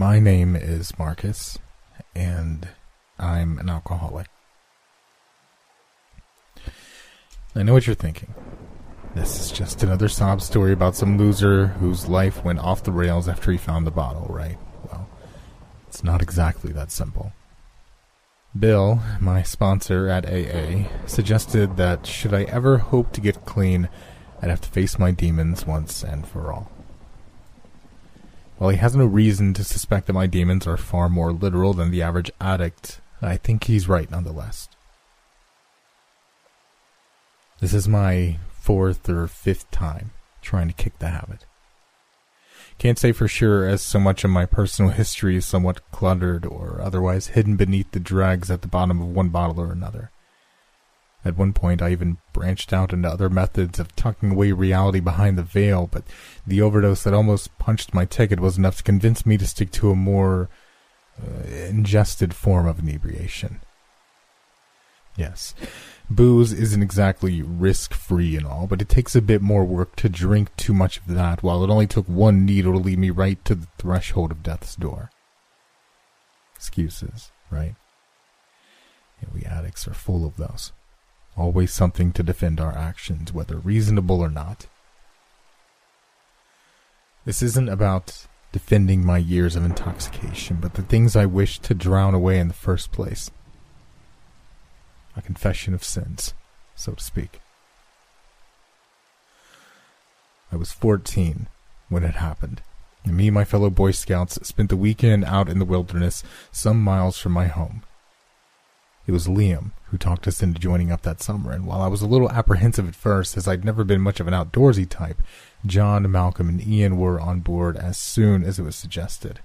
My name is Marcus, and I'm an alcoholic. I know what you're thinking. This is just another sob story about some loser whose life went off the rails after he found the bottle, right? Well, it's not exactly that simple. Bill, my sponsor at AA, suggested that should I ever hope to get clean, I'd have to face my demons once and for all. While he has no reason to suspect that my demons are far more literal than the average addict, I think he's right nonetheless. This is my fourth or fifth time trying to kick the habit. Can't say for sure, as so much of my personal history is somewhat cluttered or otherwise hidden beneath the dregs at the bottom of one bottle or another. At one point, I even branched out into other methods of tucking away reality behind the veil, but the overdose that almost punched my ticket was enough to convince me to stick to a more uh, ingested form of inebriation. Yes, booze isn't exactly risk free and all, but it takes a bit more work to drink too much of that, while it only took one needle to lead me right to the threshold of death's door. Excuses, right? Yeah, we addicts are full of those. Always something to defend our actions, whether reasonable or not. This isn't about defending my years of intoxication, but the things I wished to drown away in the first place. A confession of sins, so to speak. I was 14 when it happened, and me and my fellow Boy Scouts spent the weekend out in the wilderness some miles from my home. It was Liam who talked us into joining up that summer, and while I was a little apprehensive at first, as I'd never been much of an outdoorsy type, John, Malcolm, and Ian were on board as soon as it was suggested.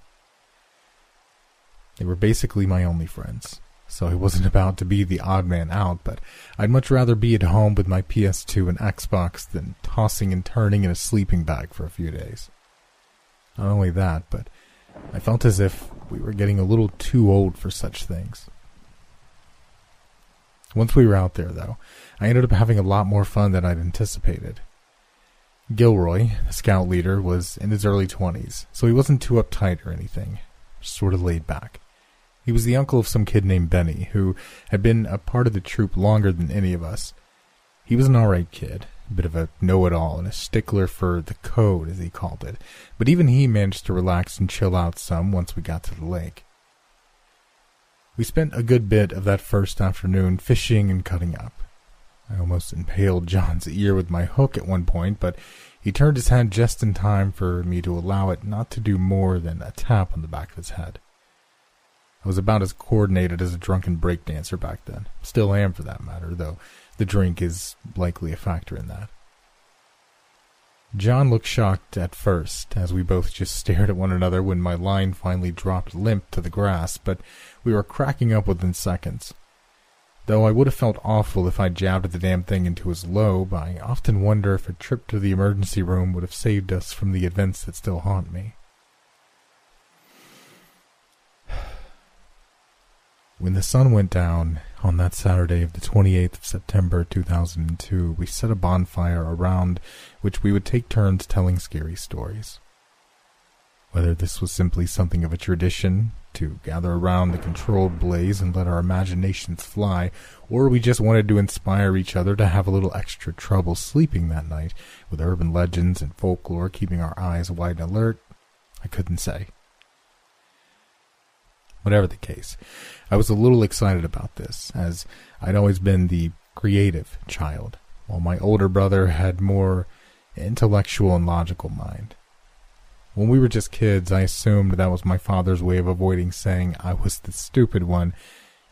They were basically my only friends, so I wasn't about to be the odd man out, but I'd much rather be at home with my PS2 and Xbox than tossing and turning in a sleeping bag for a few days. Not only that, but I felt as if we were getting a little too old for such things. Once we were out there, though, I ended up having a lot more fun than I'd anticipated. Gilroy, the scout leader, was in his early 20s, so he wasn't too uptight or anything, just sort of laid back. He was the uncle of some kid named Benny, who had been a part of the troop longer than any of us. He was an alright kid, a bit of a know it all and a stickler for the code, as he called it, but even he managed to relax and chill out some once we got to the lake. We spent a good bit of that first afternoon fishing and cutting up. I almost impaled John's ear with my hook at one point, but he turned his head just in time for me to allow it not to do more than a tap on the back of his head. I was about as coordinated as a drunken breakdancer back then. Still am for that matter, though the drink is likely a factor in that. John looked shocked at first, as we both just stared at one another when my line finally dropped limp to the grass, but we were cracking up within seconds. Though I would have felt awful if I'd jabbed the damn thing into his lobe, I often wonder if a trip to the emergency room would have saved us from the events that still haunt me. When the sun went down on that Saturday of the 28th of September 2002, we set a bonfire around which we would take turns telling scary stories. Whether this was simply something of a tradition to gather around the controlled blaze and let our imaginations fly, or we just wanted to inspire each other to have a little extra trouble sleeping that night, with urban legends and folklore keeping our eyes wide and alert, I couldn't say. Whatever the case, I was a little excited about this, as I'd always been the creative child, while my older brother had more intellectual and logical mind. When we were just kids, I assumed that was my father's way of avoiding saying I was the stupid one,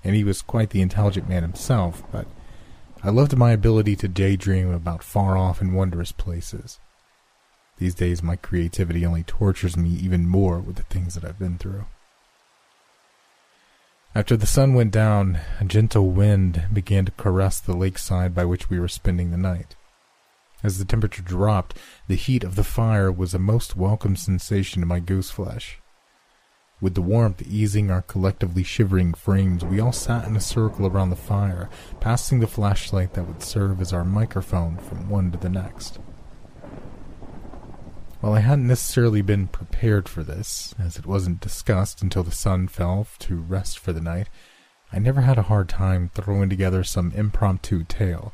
and he was quite the intelligent man himself, but I loved my ability to daydream about far off and wondrous places. These days, my creativity only tortures me even more with the things that I've been through. After the sun went down, a gentle wind began to caress the lakeside by which we were spending the night. As the temperature dropped, the heat of the fire was a most welcome sensation to my goose flesh. With the warmth easing our collectively shivering frames, we all sat in a circle around the fire, passing the flashlight that would serve as our microphone from one to the next. While I hadn't necessarily been prepared for this, as it wasn't discussed until the sun fell to rest for the night, I never had a hard time throwing together some impromptu tale.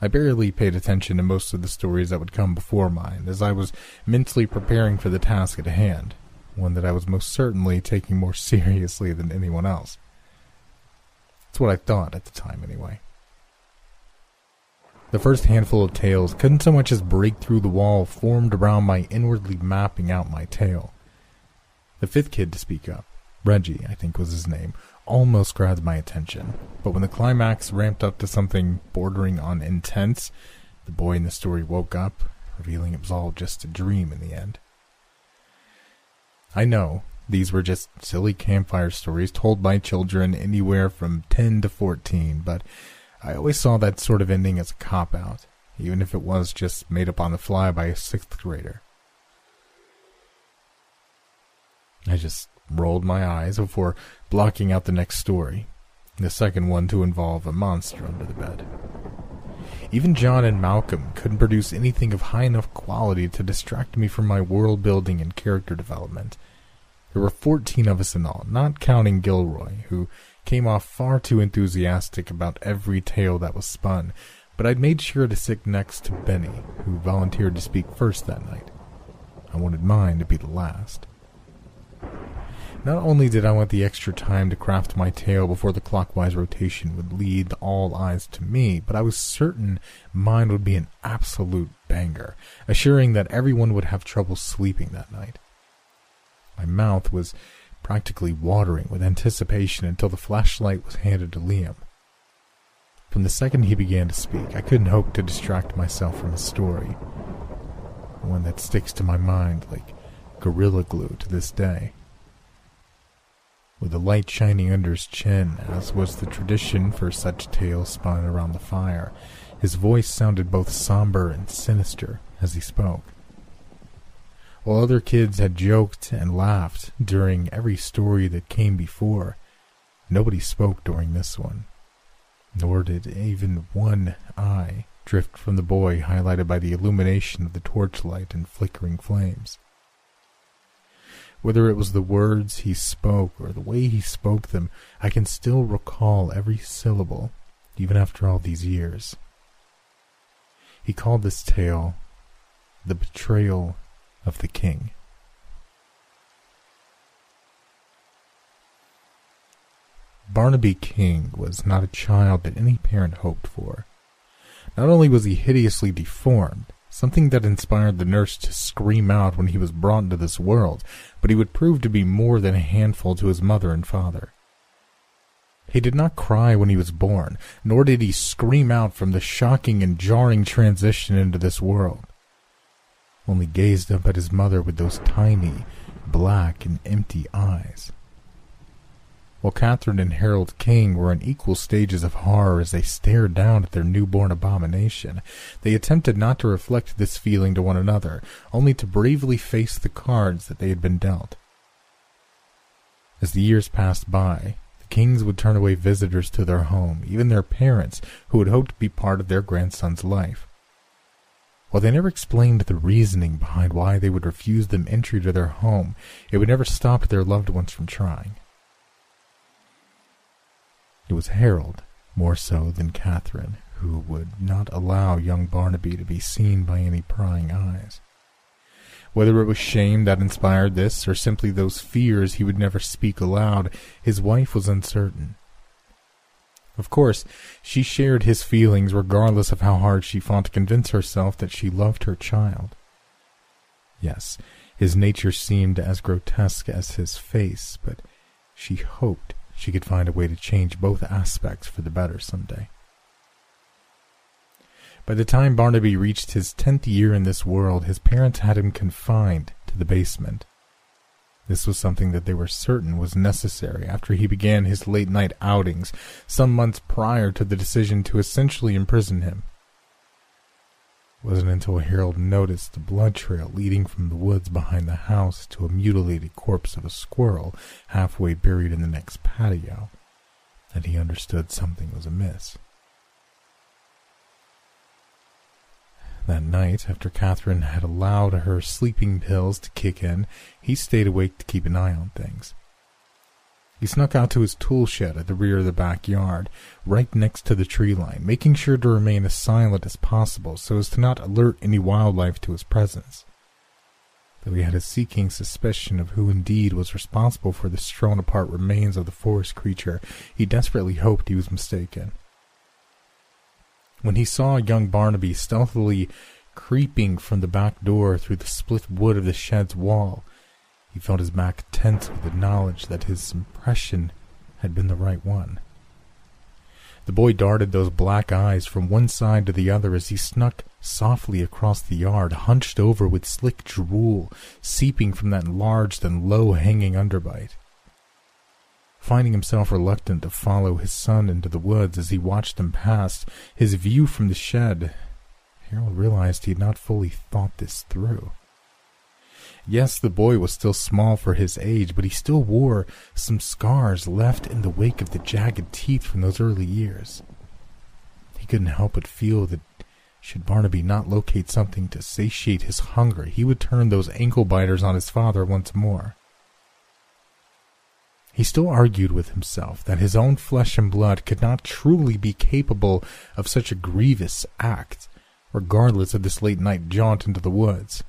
I barely paid attention to most of the stories that would come before mine, as I was mentally preparing for the task at hand, one that I was most certainly taking more seriously than anyone else. That's what I thought at the time, anyway. The first handful of tales couldn't so much as break through the wall formed around my inwardly mapping out my tale. The fifth kid to speak up, Reggie, I think was his name, almost grabbed my attention. But when the climax ramped up to something bordering on intense, the boy in the story woke up, revealing it was all just a dream in the end. I know these were just silly campfire stories told by children anywhere from 10 to 14, but I always saw that sort of ending as a cop out, even if it was just made up on the fly by a sixth grader. I just rolled my eyes before blocking out the next story, the second one to involve a monster under the bed. Even John and Malcolm couldn't produce anything of high enough quality to distract me from my world building and character development. There were fourteen of us in all, not counting Gilroy, who came off far too enthusiastic about every tale that was spun, but I'd made sure to sit next to Benny, who volunteered to speak first that night. I wanted mine to be the last. Not only did I want the extra time to craft my tale before the clockwise rotation would lead all eyes to me, but I was certain mine would be an absolute banger, assuring that everyone would have trouble sleeping that night. My mouth was practically watering with anticipation until the flashlight was handed to Liam. From the second he began to speak, I couldn't hope to distract myself from his story, one that sticks to my mind like gorilla glue to this day with the light shining under his chin, as was the tradition for such tales spun around the fire. His voice sounded both somber and sinister as he spoke. While other kids had joked and laughed during every story that came before, nobody spoke during this one, nor did even one eye drift from the boy highlighted by the illumination of the torchlight and flickering flames. Whether it was the words he spoke or the way he spoke them, I can still recall every syllable, even after all these years. He called this tale The Betrayal of the King. Barnaby King was not a child that any parent hoped for. Not only was he hideously deformed, something that inspired the nurse to scream out when he was brought into this world, but he would prove to be more than a handful to his mother and father. He did not cry when he was born, nor did he scream out from the shocking and jarring transition into this world. Only gazed up at his mother with those tiny, black, and empty eyes while Catherine and Harold King were in equal stages of horror as they stared down at their newborn abomination. They attempted not to reflect this feeling to one another, only to bravely face the cards that they had been dealt. As the years passed by, the Kings would turn away visitors to their home, even their parents, who had hoped to be part of their grandson's life. While they never explained the reasoning behind why they would refuse them entry to their home, it would never stop their loved ones from trying. It was Harold, more so than Catherine, who would not allow young Barnaby to be seen by any prying eyes. Whether it was shame that inspired this, or simply those fears he would never speak aloud, his wife was uncertain. Of course, she shared his feelings regardless of how hard she fought to convince herself that she loved her child. Yes, his nature seemed as grotesque as his face, but she hoped she could find a way to change both aspects for the better someday. By the time Barnaby reached his tenth year in this world, his parents had him confined to the basement. This was something that they were certain was necessary after he began his late night outings some months prior to the decision to essentially imprison him wasn't until Harold noticed the blood trail leading from the woods behind the house to a mutilated corpse of a squirrel halfway buried in the next patio that he understood something was amiss. That night, after Catherine had allowed her sleeping pills to kick in, he stayed awake to keep an eye on things. He snuck out to his tool shed at the rear of the backyard, right next to the tree line, making sure to remain as silent as possible so as to not alert any wildlife to his presence. Though he had a seeking suspicion of who indeed was responsible for the strewn apart remains of the forest creature, he desperately hoped he was mistaken. When he saw young Barnaby stealthily creeping from the back door through the split wood of the shed's wall, he felt his back tense with the knowledge that his impression had been the right one. The boy darted those black eyes from one side to the other as he snuck softly across the yard, hunched over with slick drool seeping from that enlarged and low-hanging underbite. Finding himself reluctant to follow his son into the woods as he watched them pass, his view from the shed, Harold realized he had not fully thought this through. Yes, the boy was still small for his age, but he still wore some scars left in the wake of the jagged teeth from those early years. He couldn't help but feel that should Barnaby not locate something to satiate his hunger, he would turn those ankle biters on his father once more. He still argued with himself that his own flesh and blood could not truly be capable of such a grievous act, regardless of this late night jaunt into the woods.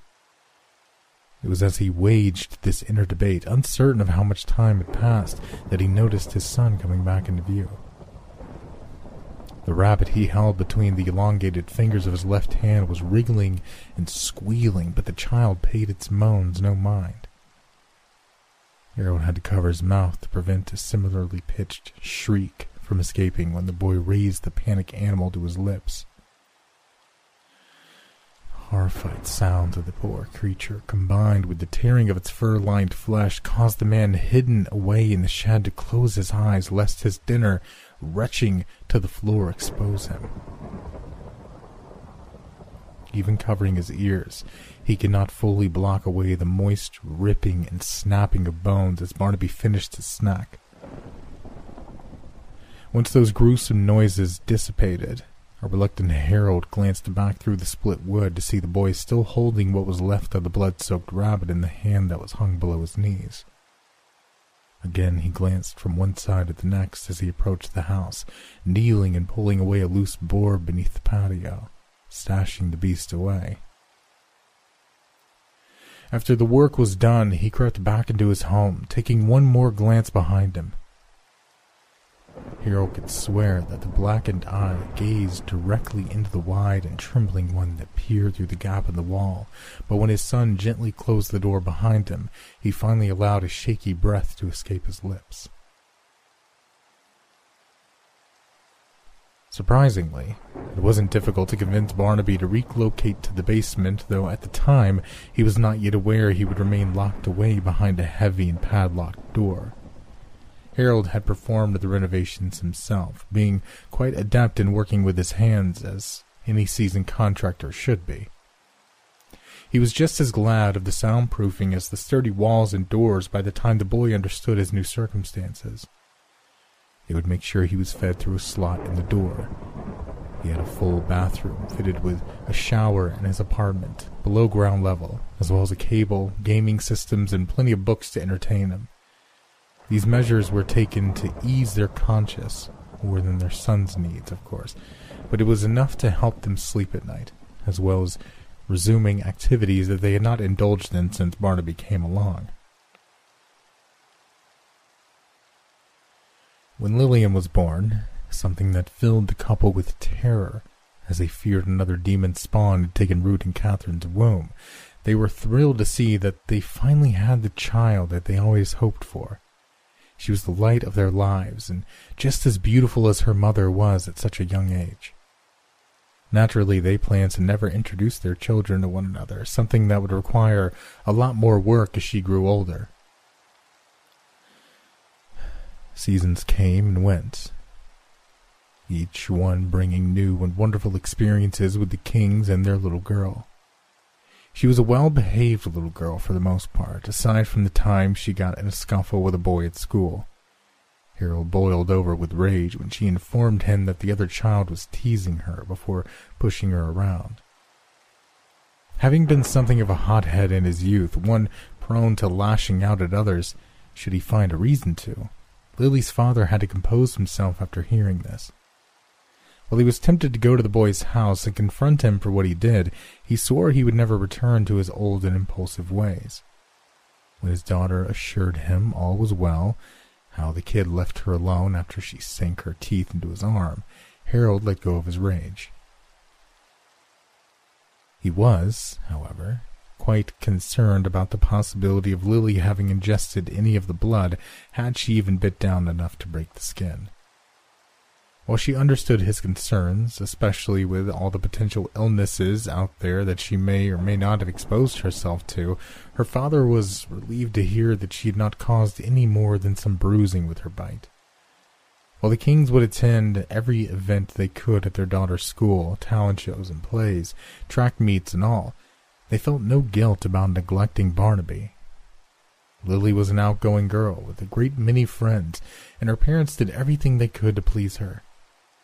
It was as he waged this inner debate, uncertain of how much time had passed, that he noticed his son coming back into view. The rabbit he held between the elongated fingers of his left hand was wriggling and squealing, but the child paid its moans no mind. Harold had to cover his mouth to prevent a similarly pitched shriek from escaping when the boy raised the panic animal to his lips. Horrified sounds of the poor creature, combined with the tearing of its fur-lined flesh, caused the man hidden away in the shed to close his eyes lest his dinner, retching to the floor, expose him. Even covering his ears, he could not fully block away the moist ripping and snapping of bones as Barnaby finished his snack. Once those gruesome noises dissipated, a reluctant Harold glanced back through the split wood to see the boy still holding what was left of the blood-soaked rabbit in the hand that was hung below his knees. Again he glanced from one side to the next as he approached the house, kneeling and pulling away a loose board beneath the patio, stashing the beast away. After the work was done, he crept back into his home, taking one more glance behind him. Harold could swear that the blackened eye gazed directly into the wide and trembling one that peered through the gap in the wall, but when his son gently closed the door behind him, he finally allowed a shaky breath to escape his lips. Surprisingly, it wasn't difficult to convince Barnaby to relocate to the basement, though at the time he was not yet aware he would remain locked away behind a heavy and padlocked door. Harold had performed the renovations himself, being quite adept in working with his hands as any seasoned contractor should be. He was just as glad of the soundproofing as the sturdy walls and doors by the time the boy understood his new circumstances. They would make sure he was fed through a slot in the door. He had a full bathroom fitted with a shower in his apartment, below ground level, as well as a cable, gaming systems, and plenty of books to entertain him. These measures were taken to ease their conscience, more than their son's needs, of course, but it was enough to help them sleep at night, as well as resuming activities that they had not indulged in since Barnaby came along. When Lilian was born, something that filled the couple with terror, as they feared another demon spawn had taken root in Catherine's womb, they were thrilled to see that they finally had the child that they always hoped for. She was the light of their lives, and just as beautiful as her mother was at such a young age. Naturally, they planned to never introduce their children to one another, something that would require a lot more work as she grew older. Seasons came and went, each one bringing new and wonderful experiences with the kings and their little girl. She was a well-behaved little girl for the most part, aside from the time she got in a scuffle with a boy at school. Harold boiled over with rage when she informed him that the other child was teasing her before pushing her around. Having been something of a hothead in his youth, one prone to lashing out at others, should he find a reason to, Lily's father had to compose himself after hearing this. While he was tempted to go to the boy's house and confront him for what he did, he swore he would never return to his old and impulsive ways. When his daughter assured him all was well, how the kid left her alone after she sank her teeth into his arm, Harold let go of his rage. He was, however, quite concerned about the possibility of Lily having ingested any of the blood had she even bit down enough to break the skin. While she understood his concerns, especially with all the potential illnesses out there that she may or may not have exposed herself to, her father was relieved to hear that she had not caused any more than some bruising with her bite. While the Kings would attend every event they could at their daughter's school, talent shows and plays, track meets and all, they felt no guilt about neglecting Barnaby. Lily was an outgoing girl with a great many friends, and her parents did everything they could to please her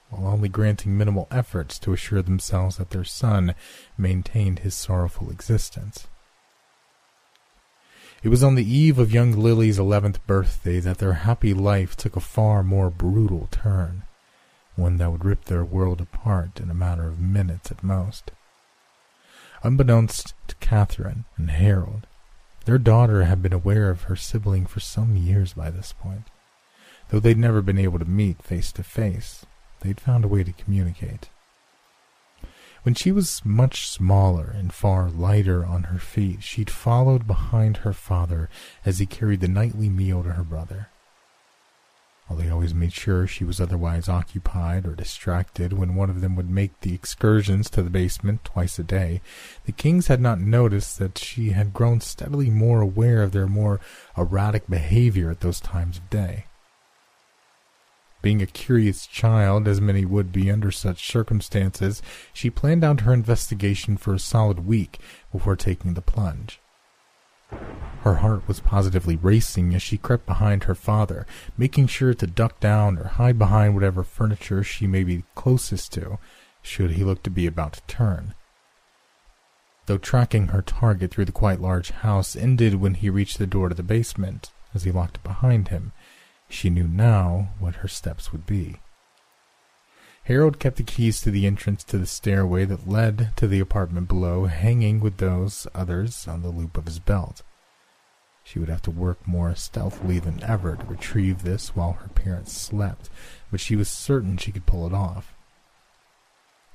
while only granting minimal efforts to assure themselves that their son maintained his sorrowful existence. It was on the eve of young Lily's eleventh birthday that their happy life took a far more brutal turn, one that would rip their world apart in a matter of minutes at most. Unbeknownst to Catherine and Harold, their daughter had been aware of her sibling for some years by this point, though they'd never been able to meet face to face they'd found a way to communicate. When she was much smaller and far lighter on her feet, she'd followed behind her father as he carried the nightly meal to her brother. While they always made sure she was otherwise occupied or distracted when one of them would make the excursions to the basement twice a day, the Kings had not noticed that she had grown steadily more aware of their more erratic behavior at those times of day. Being a curious child, as many would be under such circumstances, she planned out her investigation for a solid week before taking the plunge. Her heart was positively racing as she crept behind her father, making sure to duck down or hide behind whatever furniture she may be closest to, should he look to be about to turn. Though tracking her target through the quite large house ended when he reached the door to the basement, as he locked it behind him, she knew now what her steps would be. Harold kept the keys to the entrance to the stairway that led to the apartment below, hanging with those others on the loop of his belt. She would have to work more stealthily than ever to retrieve this while her parents slept, but she was certain she could pull it off.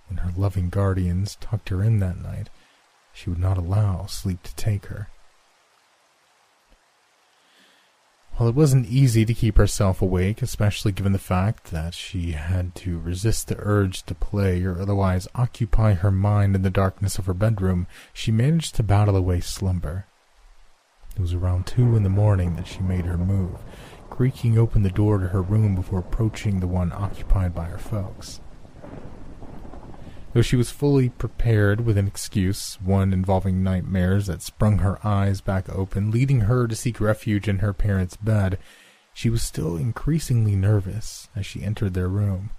When her loving guardians tucked her in that night, she would not allow sleep to take her. While it wasn't easy to keep herself awake, especially given the fact that she had to resist the urge to play or otherwise occupy her mind in the darkness of her bedroom, she managed to battle away slumber. It was around two in the morning that she made her move, creaking open the door to her room before approaching the one occupied by her folks. Though she was fully prepared with an excuse, one involving nightmares that sprung her eyes back open, leading her to seek refuge in her parents' bed, she was still increasingly nervous as she entered their room.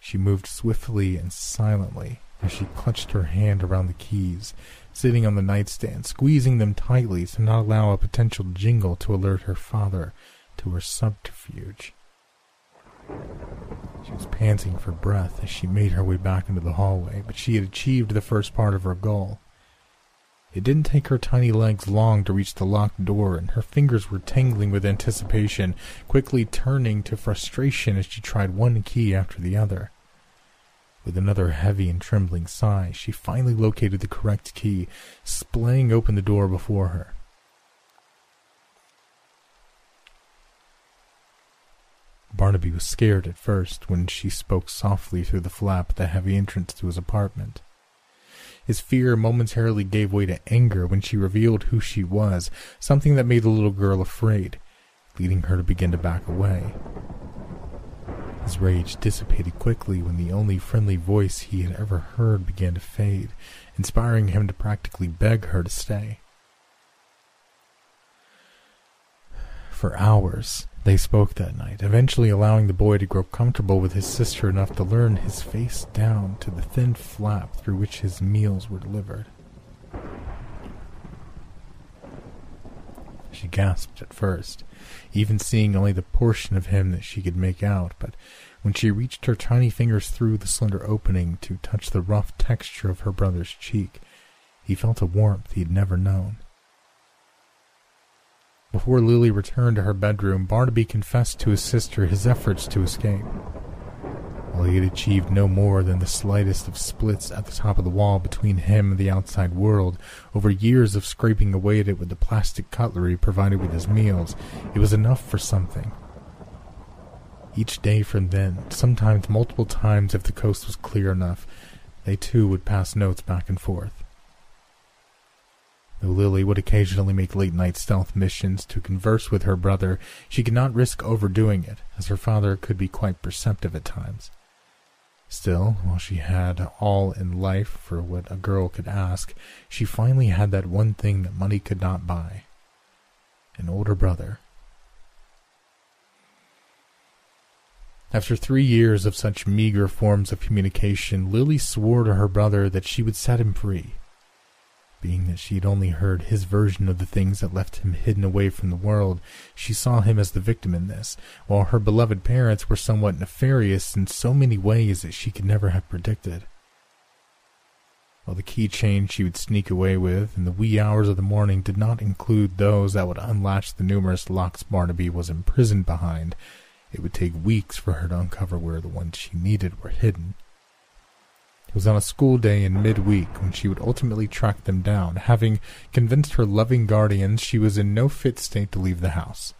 She moved swiftly and silently as she clutched her hand around the keys, sitting on the nightstand, squeezing them tightly to not allow a potential jingle to alert her father to her subterfuge. She was panting for breath as she made her way back into the hallway, but she had achieved the first part of her goal. It didn't take her tiny legs long to reach the locked door, and her fingers were tingling with anticipation, quickly turning to frustration as she tried one key after the other. With another heavy and trembling sigh, she finally located the correct key, splaying open the door before her. Barnaby was scared at first when she spoke softly through the flap at the heavy entrance to his apartment. His fear momentarily gave way to anger when she revealed who she was, something that made the little girl afraid, leading her to begin to back away. His rage dissipated quickly when the only friendly voice he had ever heard began to fade, inspiring him to practically beg her to stay. For hours, they spoke that night, eventually allowing the boy to grow comfortable with his sister enough to learn his face down to the thin flap through which his meals were delivered. She gasped at first, even seeing only the portion of him that she could make out, but when she reached her tiny fingers through the slender opening to touch the rough texture of her brother's cheek, he felt a warmth he had never known. Before Lily returned to her bedroom, Barnaby confessed to his sister his efforts to escape. While he had achieved no more than the slightest of splits at the top of the wall between him and the outside world, over years of scraping away at it with the plastic cutlery provided with his meals, it was enough for something. Each day from then, sometimes multiple times if the coast was clear enough, they too would pass notes back and forth. Though Lily would occasionally make late night stealth missions to converse with her brother, she could not risk overdoing it, as her father could be quite perceptive at times. Still, while she had all in life for what a girl could ask, she finally had that one thing that money could not buy an older brother. After three years of such meager forms of communication, Lily swore to her brother that she would set him free being that she had only heard his version of the things that left him hidden away from the world, she saw him as the victim in this, while her beloved parents were somewhat nefarious in so many ways that she could never have predicted. While the keychain she would sneak away with in the wee hours of the morning did not include those that would unlatch the numerous locks Barnaby was imprisoned behind, it would take weeks for her to uncover where the ones she needed were hidden. Was on a school day in midweek when she would ultimately track them down, having convinced her loving guardians she was in no fit state to leave the house.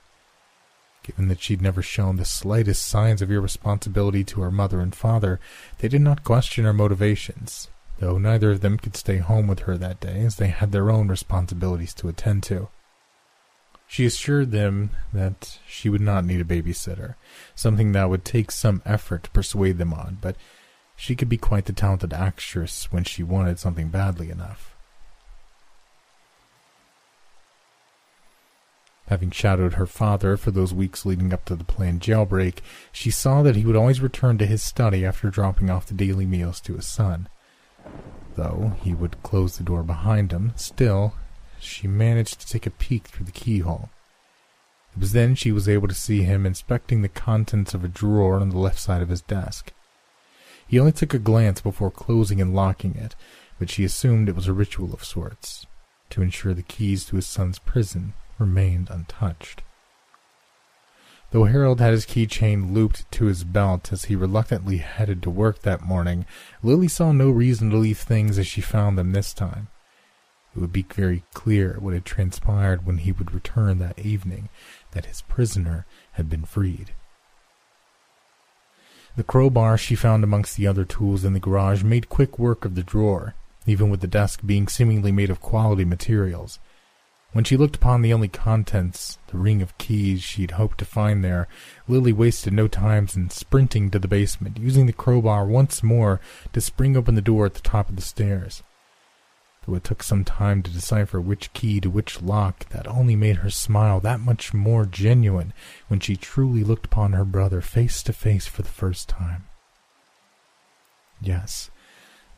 Given that she'd never shown the slightest signs of irresponsibility to her mother and father, they did not question her motivations, though neither of them could stay home with her that day as they had their own responsibilities to attend to. She assured them that she would not need a babysitter, something that would take some effort to persuade them on, but she could be quite the talented actress when she wanted something badly enough. Having shadowed her father for those weeks leading up to the planned jailbreak, she saw that he would always return to his study after dropping off the daily meals to his son. Though he would close the door behind him, still, she managed to take a peek through the keyhole. It was then she was able to see him inspecting the contents of a drawer on the left side of his desk. He only took a glance before closing and locking it, but she assumed it was a ritual of sorts, to ensure the keys to his son's prison remained untouched. Though Harold had his keychain looped to his belt as he reluctantly headed to work that morning, Lily saw no reason to leave things as she found them this time. It would be very clear what had transpired when he would return that evening that his prisoner had been freed. The crowbar she found amongst the other tools in the garage made quick work of the drawer, even with the desk being seemingly made of quality materials. When she looked upon the only contents, the ring of keys she'd hoped to find there, Lily wasted no time in sprinting to the basement, using the crowbar once more to spring open the door at the top of the stairs though it took some time to decipher which key to which lock, that only made her smile that much more genuine when she truly looked upon her brother face to face for the first time. Yes,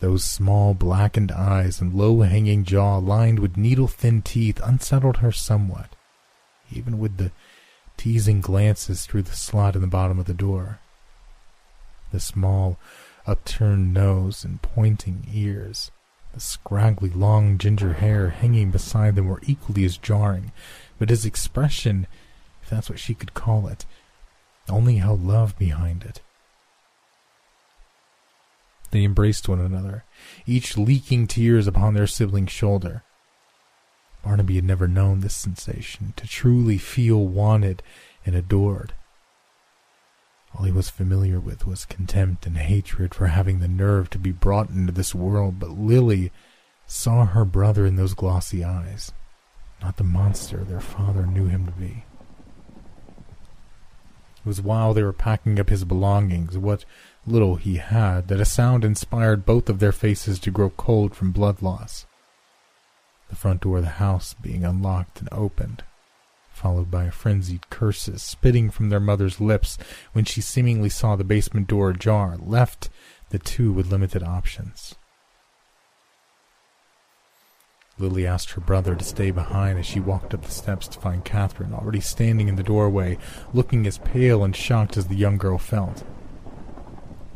those small blackened eyes and low hanging jaw lined with needle thin teeth unsettled her somewhat, even with the teasing glances through the slot in the bottom of the door. The small, upturned nose and pointing ears the scraggly long ginger hair hanging beside them were equally as jarring, but his expression, if that's what she could call it, only held love behind it. They embraced one another, each leaking tears upon their sibling's shoulder. Barnaby had never known this sensation, to truly feel wanted and adored. All he was familiar with was contempt and hatred for having the nerve to be brought into this world, but Lily saw her brother in those glossy eyes, not the monster their father knew him to be. It was while they were packing up his belongings, what little he had, that a sound inspired both of their faces to grow cold from blood loss. The front door of the house being unlocked and opened followed by frenzied curses spitting from their mother's lips when she seemingly saw the basement door ajar, left the two with limited options. Lily asked her brother to stay behind as she walked up the steps to find Catherine already standing in the doorway, looking as pale and shocked as the young girl felt.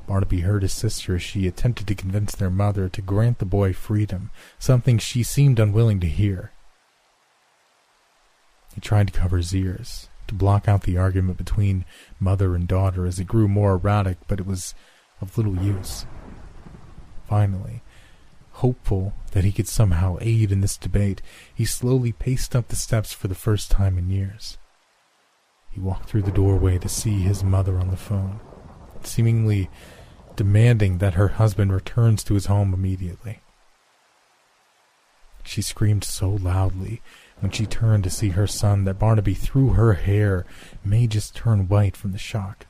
Barnaby heard his sister as she attempted to convince their mother to grant the boy freedom, something she seemed unwilling to hear. He tried to cover his ears, to block out the argument between mother and daughter as it grew more erratic, but it was of little use. Finally, Hopeful that he could somehow aid in this debate, he slowly paced up the steps for the first time in years. He walked through the doorway to see his mother on the phone, seemingly demanding that her husband returns to his home immediately. She screamed so loudly when she turned to see her son that Barnaby, through her hair, may just turn white from the shock.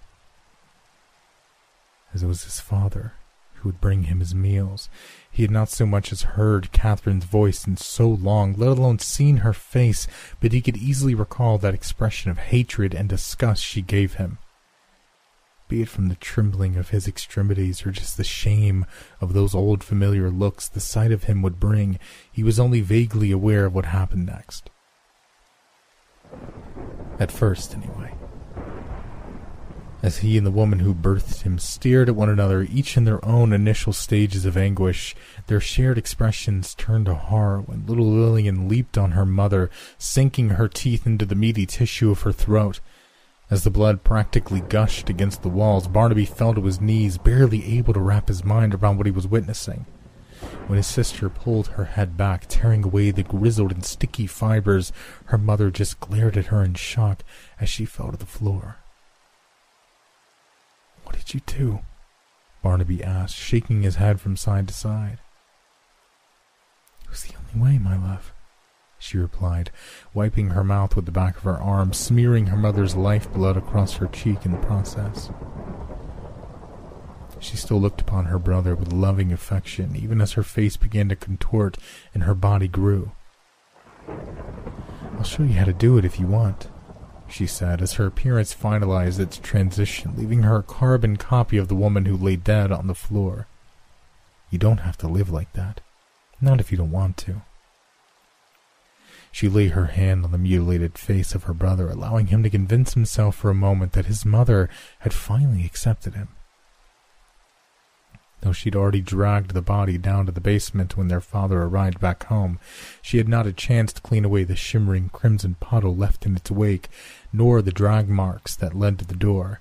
As it was his father, who would bring him his meals. He had not so much as heard Catherine's voice in so long, let alone seen her face, but he could easily recall that expression of hatred and disgust she gave him. Be it from the trembling of his extremities or just the shame of those old familiar looks the sight of him would bring, he was only vaguely aware of what happened next. At first, anyway as he and the woman who birthed him stared at one another, each in their own initial stages of anguish. Their shared expressions turned to horror when little Lilian leaped on her mother, sinking her teeth into the meaty tissue of her throat. As the blood practically gushed against the walls, Barnaby fell to his knees, barely able to wrap his mind around what he was witnessing. When his sister pulled her head back, tearing away the grizzled and sticky fibers, her mother just glared at her in shock as she fell to the floor. What did you do? Barnaby asked, shaking his head from side to side. It was the only way, my love, she replied, wiping her mouth with the back of her arm, smearing her mother's lifeblood across her cheek in the process. She still looked upon her brother with loving affection, even as her face began to contort and her body grew. I'll show you how to do it if you want, she said as her appearance finalized its transition, leaving her a carbon copy of the woman who lay dead on the floor. You don't have to live like that. Not if you don't want to. She laid her hand on the mutilated face of her brother, allowing him to convince himself for a moment that his mother had finally accepted him though she'd already dragged the body down to the basement when their father arrived back home. She had not a chance to clean away the shimmering crimson puddle left in its wake, nor the drag marks that led to the door.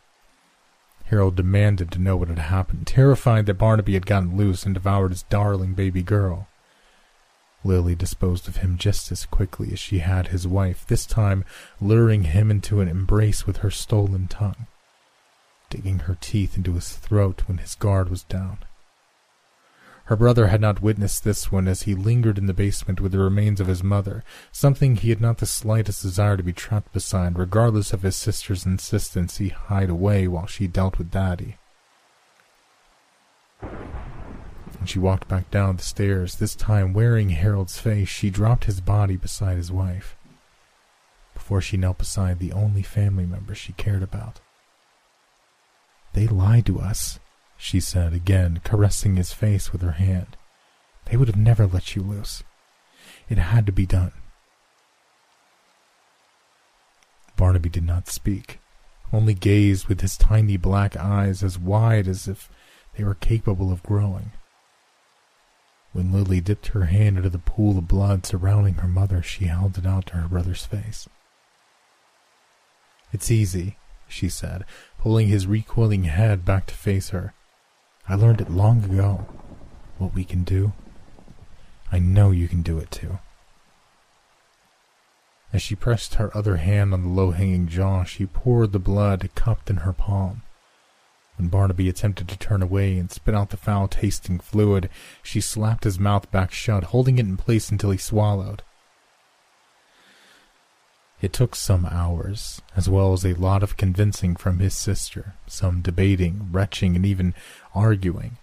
Harold demanded to know what had happened, terrified that Barnaby had gotten loose and devoured his darling baby girl. Lily disposed of him just as quickly as she had his wife, this time luring him into an embrace with her stolen tongue, digging her teeth into his throat when his guard was down. Her brother had not witnessed this one as he lingered in the basement with the remains of his mother, something he had not the slightest desire to be trapped beside, regardless of his sister's insistence he hide away while she dealt with Daddy. When she walked back down the stairs, this time wearing Harold's face, she dropped his body beside his wife, before she knelt beside the only family member she cared about. They lied to us, she said again, caressing his face with her hand. They would have never let you loose. It had to be done. Barnaby did not speak, only gazed with his tiny black eyes as wide as if they were capable of growing. When Lily dipped her hand into the pool of blood surrounding her mother, she held it out to her brother's face. It's easy, she said, pulling his recoiling head back to face her. I learned it long ago, what we can do. I know you can do it too. As she pressed her other hand on the low-hanging jaw, she poured the blood cupped in her palm. When Barnaby attempted to turn away and spit out the foul-tasting fluid, she slapped his mouth back shut, holding it in place until he swallowed. It took some hours, as well as a lot of convincing from his sister, some debating, retching, and even arguing.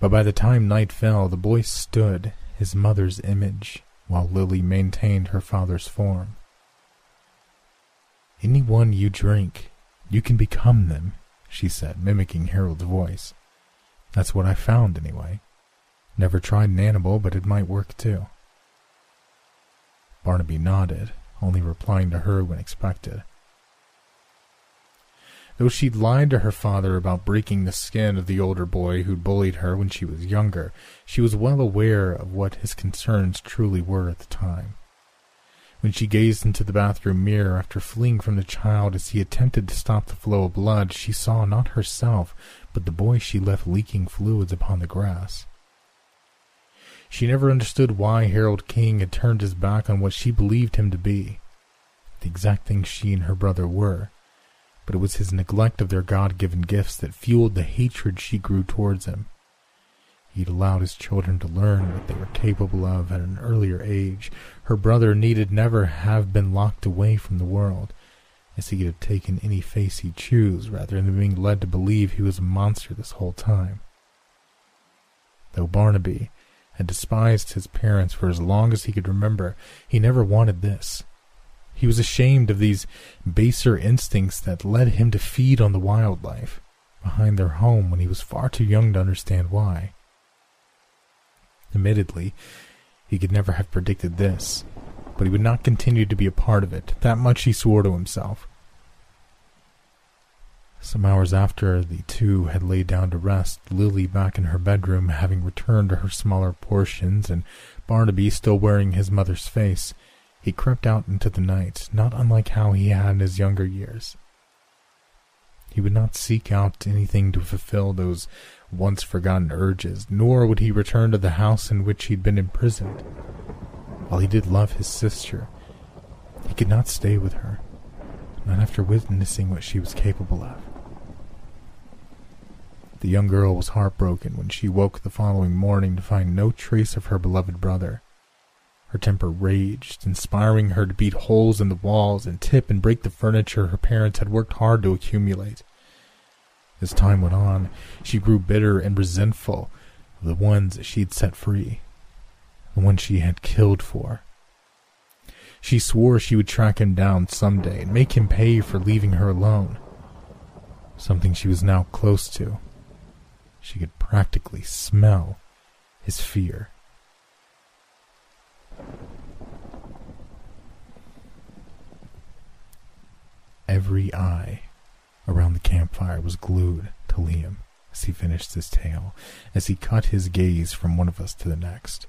But by the time night fell, the boy stood, his mother's image, while Lily maintained her father's form. Anyone you drink, you can become them, she said, mimicking Harold's voice. That's what I found, anyway. Never tried an animal, but it might work too. Barnaby nodded, only replying to her when expected. Though she'd lied to her father about breaking the skin of the older boy who'd bullied her when she was younger, she was well aware of what his concerns truly were at the time. When she gazed into the bathroom mirror after fleeing from the child as he attempted to stop the flow of blood, she saw not herself, but the boy she left leaking fluids upon the grass. She never understood why Harold King had turned his back on what she believed him to be, the exact thing she and her brother were but it was his neglect of their God given gifts that fueled the hatred she grew towards him. He'd allowed his children to learn what they were capable of at an earlier age. Her brother needed never have been locked away from the world, as he could have taken any face he'd choose rather than being led to believe he was a monster this whole time. Though Barnaby had despised his parents for as long as he could remember, he never wanted this. He was ashamed of these baser instincts that led him to feed on the wildlife behind their home when he was far too young to understand why. Admittedly, he could never have predicted this, but he would not continue to be a part of it. That much he swore to himself. Some hours after the two had laid down to rest, Lily back in her bedroom, having returned to her smaller portions, and Barnaby still wearing his mother's face, he crept out into the night, not unlike how he had in his younger years. He would not seek out anything to fulfill those once forgotten urges, nor would he return to the house in which he'd been imprisoned. While he did love his sister, he could not stay with her, not after witnessing what she was capable of. The young girl was heartbroken when she woke the following morning to find no trace of her beloved brother. Her temper raged, inspiring her to beat holes in the walls and tip and break the furniture her parents had worked hard to accumulate. As time went on, she grew bitter and resentful of the ones she'd set free, the ones she had killed for. She swore she would track him down someday and make him pay for leaving her alone. Something she was now close to. She could practically smell his fear. Every eye around the campfire was glued to Liam as he finished his tale, as he cut his gaze from one of us to the next.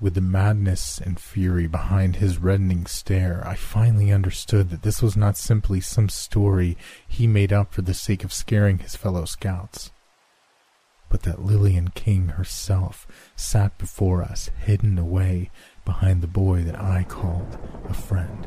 With the madness and fury behind his reddening stare, I finally understood that this was not simply some story he made up for the sake of scaring his fellow scouts but that Lilian King herself sat before us, hidden away behind the boy that I called a friend.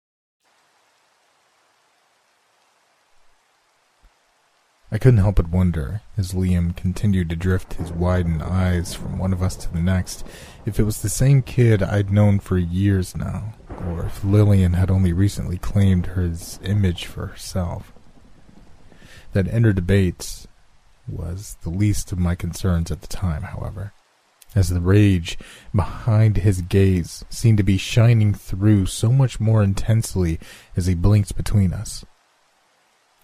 I couldn't help but wonder, as Liam continued to drift his widened eyes from one of us to the next, if it was the same kid I'd known for years now, or if Lilian had only recently claimed his image for herself. That inner debate was the least of my concerns at the time, however, as the rage behind his gaze seemed to be shining through so much more intensely as he blinked between us.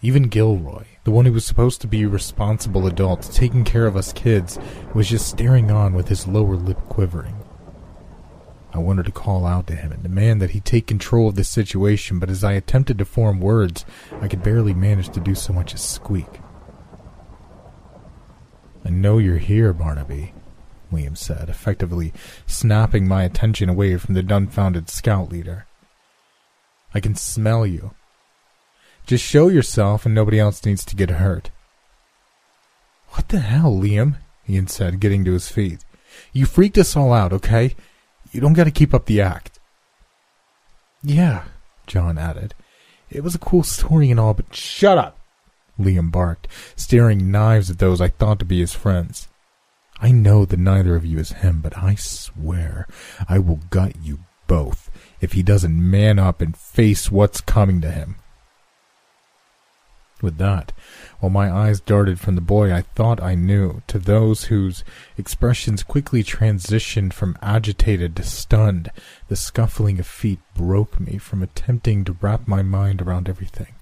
Even Gilroy, the one who was supposed to be a responsible adult, taking care of us kids, was just staring on with his lower lip quivering. I wanted to call out to him and demand that he take control of the situation, but as I attempted to form words, I could barely manage to do so much as squeak. I know you're here, Barnaby, Liam said, effectively snapping my attention away from the dumbfounded scout leader. I can smell you. Just show yourself and nobody else needs to get hurt. What the hell, Liam? Ian said, getting to his feet. You freaked us all out, okay? You don't gotta keep up the act. Yeah, John added. It was a cool story and all, but shut up! Liam barked, staring knives at those I thought to be his friends. I know that neither of you is him, but I swear I will gut you both if he doesn't man up and face what's coming to him. With that, while my eyes darted from the boy I thought I knew to those whose expressions quickly transitioned from agitated to stunned, the scuffling of feet broke me from attempting to wrap my mind around everything.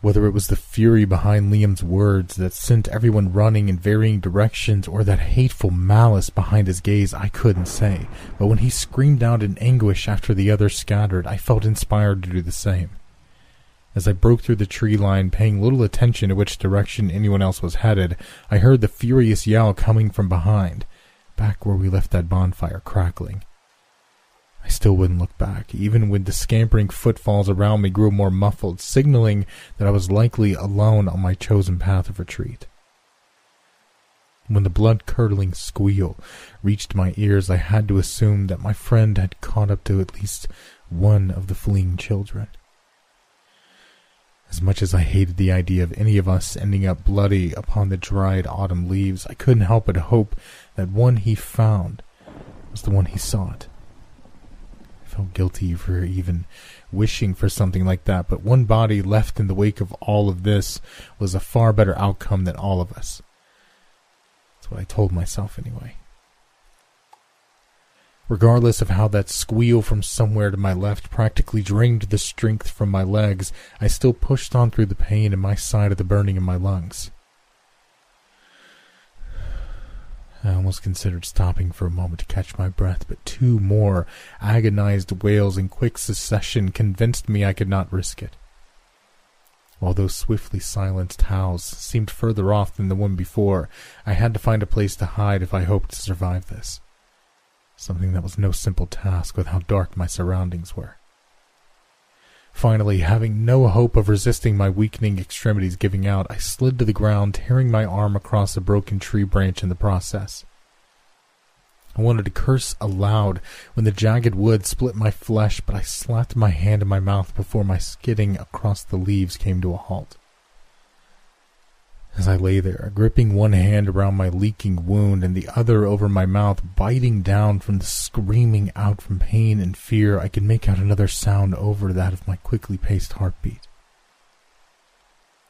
Whether it was the fury behind Liam's words that sent everyone running in varying directions or that hateful malice behind his gaze, I couldn't say. But when he screamed out in anguish after the others scattered, I felt inspired to do the same. As I broke through the tree line, paying little attention to which direction anyone else was headed, I heard the furious yell coming from behind, back where we left that bonfire crackling. I still wouldn't look back, even when the scampering footfalls around me grew more muffled, signaling that I was likely alone on my chosen path of retreat. When the blood curdling squeal reached my ears, I had to assume that my friend had caught up to at least one of the fleeing children. As much as I hated the idea of any of us ending up bloody upon the dried autumn leaves, I couldn't help but hope that one he found was the one he sought I felt guilty for even wishing for something like that, but one body left in the wake of all of this was a far better outcome than all of us. That's what I told myself anyway. Regardless of how that squeal from somewhere to my left practically drained the strength from my legs, I still pushed on through the pain in my side of the burning in my lungs. I almost considered stopping for a moment to catch my breath, but two more agonized wails in quick succession convinced me I could not risk it. While those swiftly silenced howls seemed further off than the one before, I had to find a place to hide if I hoped to survive this. Something that was no simple task with how dark my surroundings were. Finally, having no hope of resisting my weakening extremities giving out, I slid to the ground, tearing my arm across a broken tree branch in the process. I wanted to curse aloud when the jagged wood split my flesh, but I slapped my hand in my mouth before my skidding across the leaves came to a halt. As I lay there, gripping one hand around my leaking wound and the other over my mouth, biting down from the screaming out from pain and fear, I could make out another sound over that of my quickly paced heartbeat.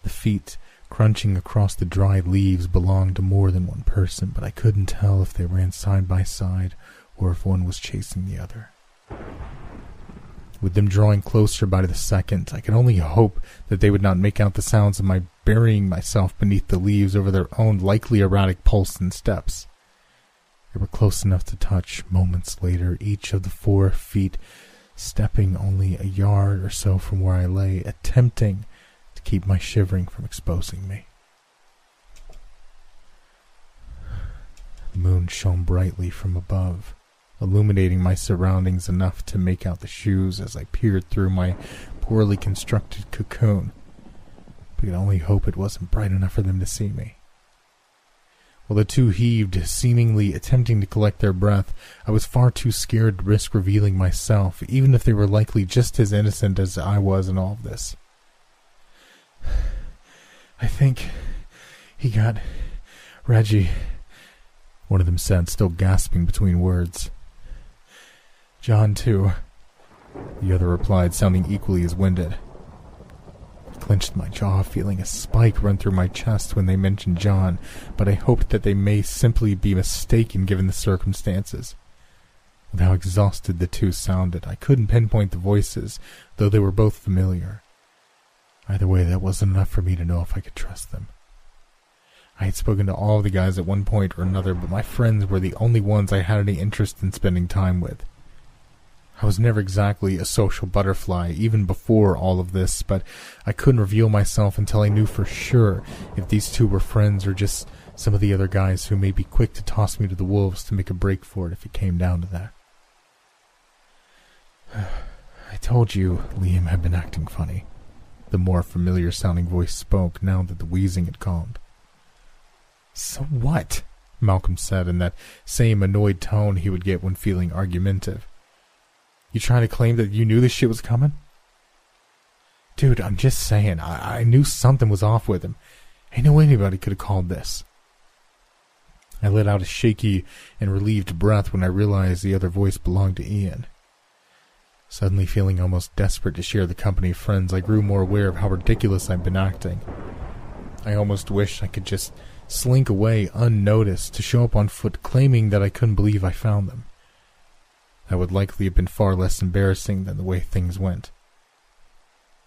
The feet crunching across the dry leaves belonged to more than one person, but I couldn't tell if they ran side by side or if one was chasing the other. With them drawing closer by the second, I could only hope that they would not make out the sounds of my burying myself beneath the leaves over their own likely erratic pulse and steps. They were close enough to touch moments later, each of the four feet stepping only a yard or so from where I lay, attempting to keep my shivering from exposing me. The moon shone brightly from above illuminating my surroundings enough to make out the shoes as I peered through my poorly constructed cocoon. I could only hope it wasn't bright enough for them to see me. While the two heaved, seemingly attempting to collect their breath, I was far too scared to risk revealing myself, even if they were likely just as innocent as I was in all of this. I think he got Reggie, one of them said, still gasping between words. John, too. The other replied, sounding equally as winded. I clenched my jaw, feeling a spike run through my chest when they mentioned John, but I hoped that they may simply be mistaken given the circumstances. With how exhausted the two sounded, I couldn't pinpoint the voices, though they were both familiar. Either way, that wasn't enough for me to know if I could trust them. I had spoken to all of the guys at one point or another, but my friends were the only ones I had any interest in spending time with. I was never exactly a social butterfly, even before all of this, but I couldn't reveal myself until I knew for sure if these two were friends or just some of the other guys who may be quick to toss me to the wolves to make a break for it if it came down to that. I told you Liam had been acting funny. The more familiar sounding voice spoke now that the wheezing had calmed. So what? Malcolm said in that same annoyed tone he would get when feeling argumentative. You trying to claim that you knew this shit was coming? Dude, I'm just saying, I, I knew something was off with him. Ain't no anybody could have called this. I let out a shaky and relieved breath when I realized the other voice belonged to Ian. Suddenly feeling almost desperate to share the company of friends, I grew more aware of how ridiculous I'd been acting. I almost wished I could just slink away unnoticed to show up on foot claiming that I couldn't believe I found them. That would likely have been far less embarrassing than the way things went.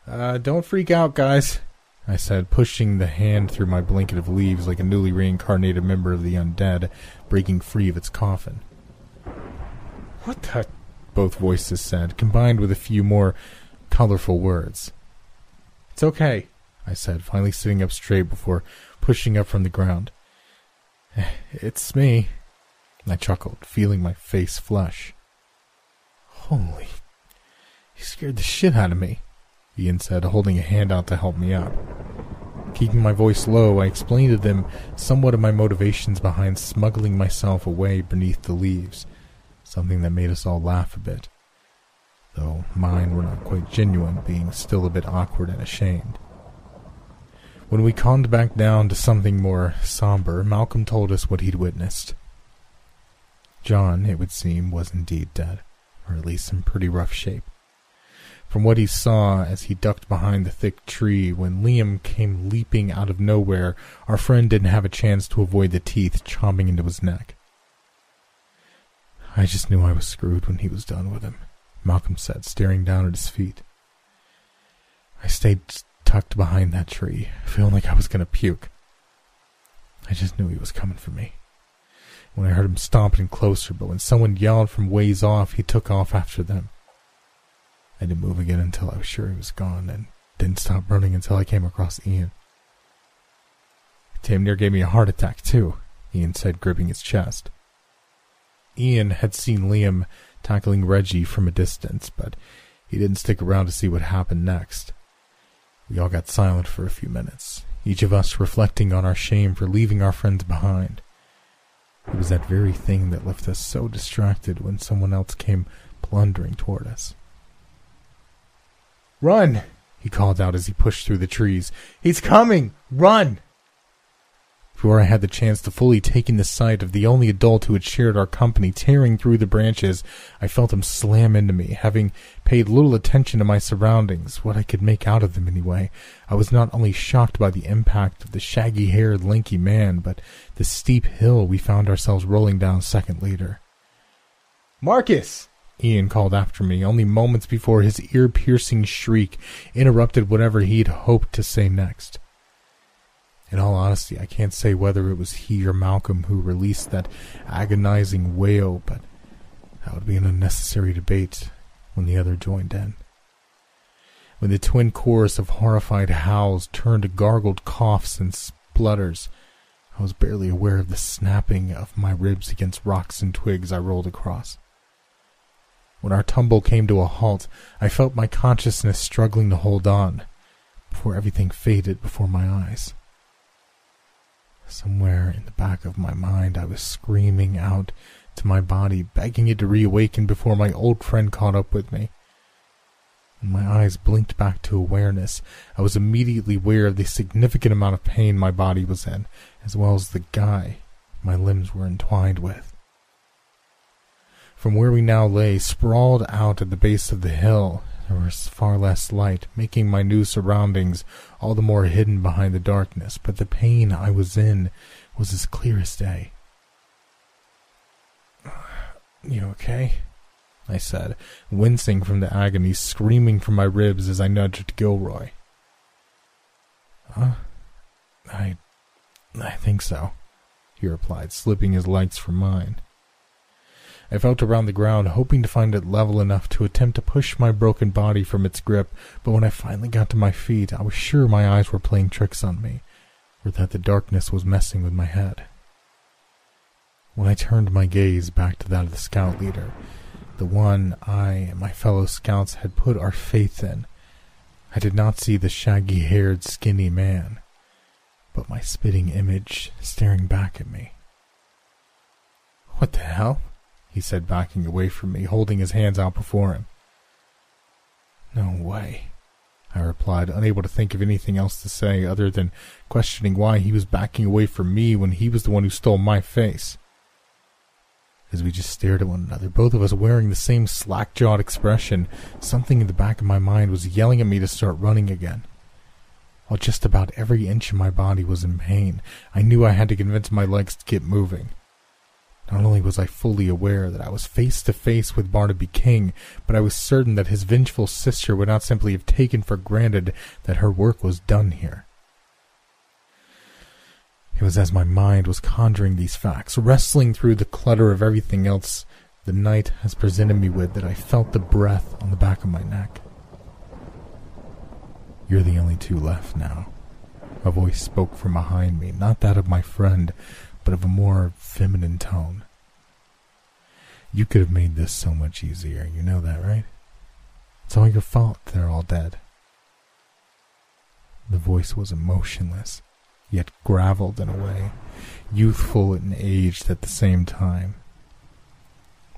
Uh, don't freak out, guys, I said, pushing the hand through my blanket of leaves like a newly reincarnated member of the undead, breaking free of its coffin. What the? Both voices said, combined with a few more colorful words. It's okay, I said, finally sitting up straight before pushing up from the ground. It's me. I chuckled, feeling my face flush. Holy. You scared the shit out of me, Ian said, holding a hand out to help me up. Keeping my voice low, I explained to them somewhat of my motivations behind smuggling myself away beneath the leaves, something that made us all laugh a bit, though mine were not quite genuine, being still a bit awkward and ashamed. When we calmed back down to something more somber, Malcolm told us what he'd witnessed. John, it would seem, was indeed dead, or at least in pretty rough shape. From what he saw as he ducked behind the thick tree when Liam came leaping out of nowhere, our friend didn't have a chance to avoid the teeth chomping into his neck. I just knew I was screwed when he was done with him, Malcolm said, staring down at his feet. I stayed tucked behind that tree, feeling like I was going to puke. I just knew he was coming for me. When I heard him stomping closer, but when someone yelled from ways off, he took off after them. I didn't move again until I was sure he was gone, and didn't stop running until I came across Ian. Damn near gave me a heart attack, too, Ian said, gripping his chest. Ian had seen Liam tackling Reggie from a distance, but he didn't stick around to see what happened next. We all got silent for a few minutes, each of us reflecting on our shame for leaving our friends behind. It was that very thing that left us so distracted when someone else came blundering toward us. Run! he called out as he pushed through the trees. He's coming! Run! Before I had the chance to fully take in the sight of the only adult who had shared our company tearing through the branches, I felt him slam into me, having paid little attention to my surroundings, what I could make out of them anyway. I was not only shocked by the impact of the shaggy haired, lanky man, but the steep hill we found ourselves rolling down a second later. Marcus! Ian called after me, only moments before his ear piercing shriek interrupted whatever he'd hoped to say next. In all honesty, I can't say whether it was he or Malcolm who released that agonizing wail, but that would be an unnecessary debate when the other joined in. When the twin chorus of horrified howls turned to gargled coughs and splutters, I was barely aware of the snapping of my ribs against rocks and twigs I rolled across. When our tumble came to a halt, I felt my consciousness struggling to hold on before everything faded before my eyes. Somewhere in the back of my mind, I was screaming out to my body, begging it to reawaken before my old friend caught up with me. When my eyes blinked back to awareness, I was immediately aware of the significant amount of pain my body was in, as well as the guy my limbs were entwined with. From where we now lay, sprawled out at the base of the hill, there was far less light, making my new surroundings all the more hidden behind the darkness, but the pain I was in was as clear as day. You okay? I said, wincing from the agony screaming from my ribs as I nudged Gilroy. Huh? I. I think so, he replied, slipping his lights from mine. I felt around the ground, hoping to find it level enough to attempt to push my broken body from its grip, but when I finally got to my feet, I was sure my eyes were playing tricks on me, or that the darkness was messing with my head. When I turned my gaze back to that of the scout leader, the one I and my fellow scouts had put our faith in, I did not see the shaggy haired, skinny man, but my spitting image staring back at me. What the hell? He said, backing away from me, holding his hands out before him. No way. I replied, unable to think of anything else to say other than questioning why he was backing away from me when he was the one who stole my face. As we just stared at one another, both of us wearing the same slack jawed expression, something in the back of my mind was yelling at me to start running again. While just about every inch of my body was in pain, I knew I had to convince my legs to get moving. Not only was I fully aware that I was face to face with Barnaby King, but I was certain that his vengeful sister would not simply have taken for granted that her work was done here. It was as my mind was conjuring these facts, wrestling through the clutter of everything else the night has presented me with, that I felt the breath on the back of my neck. You're the only two left now. A voice spoke from behind me, not that of my friend, but of a more feminine tone. You could have made this so much easier, you know that, right? It's all your fault they're all dead. The voice was emotionless, yet graveled in a way, youthful and aged at the same time.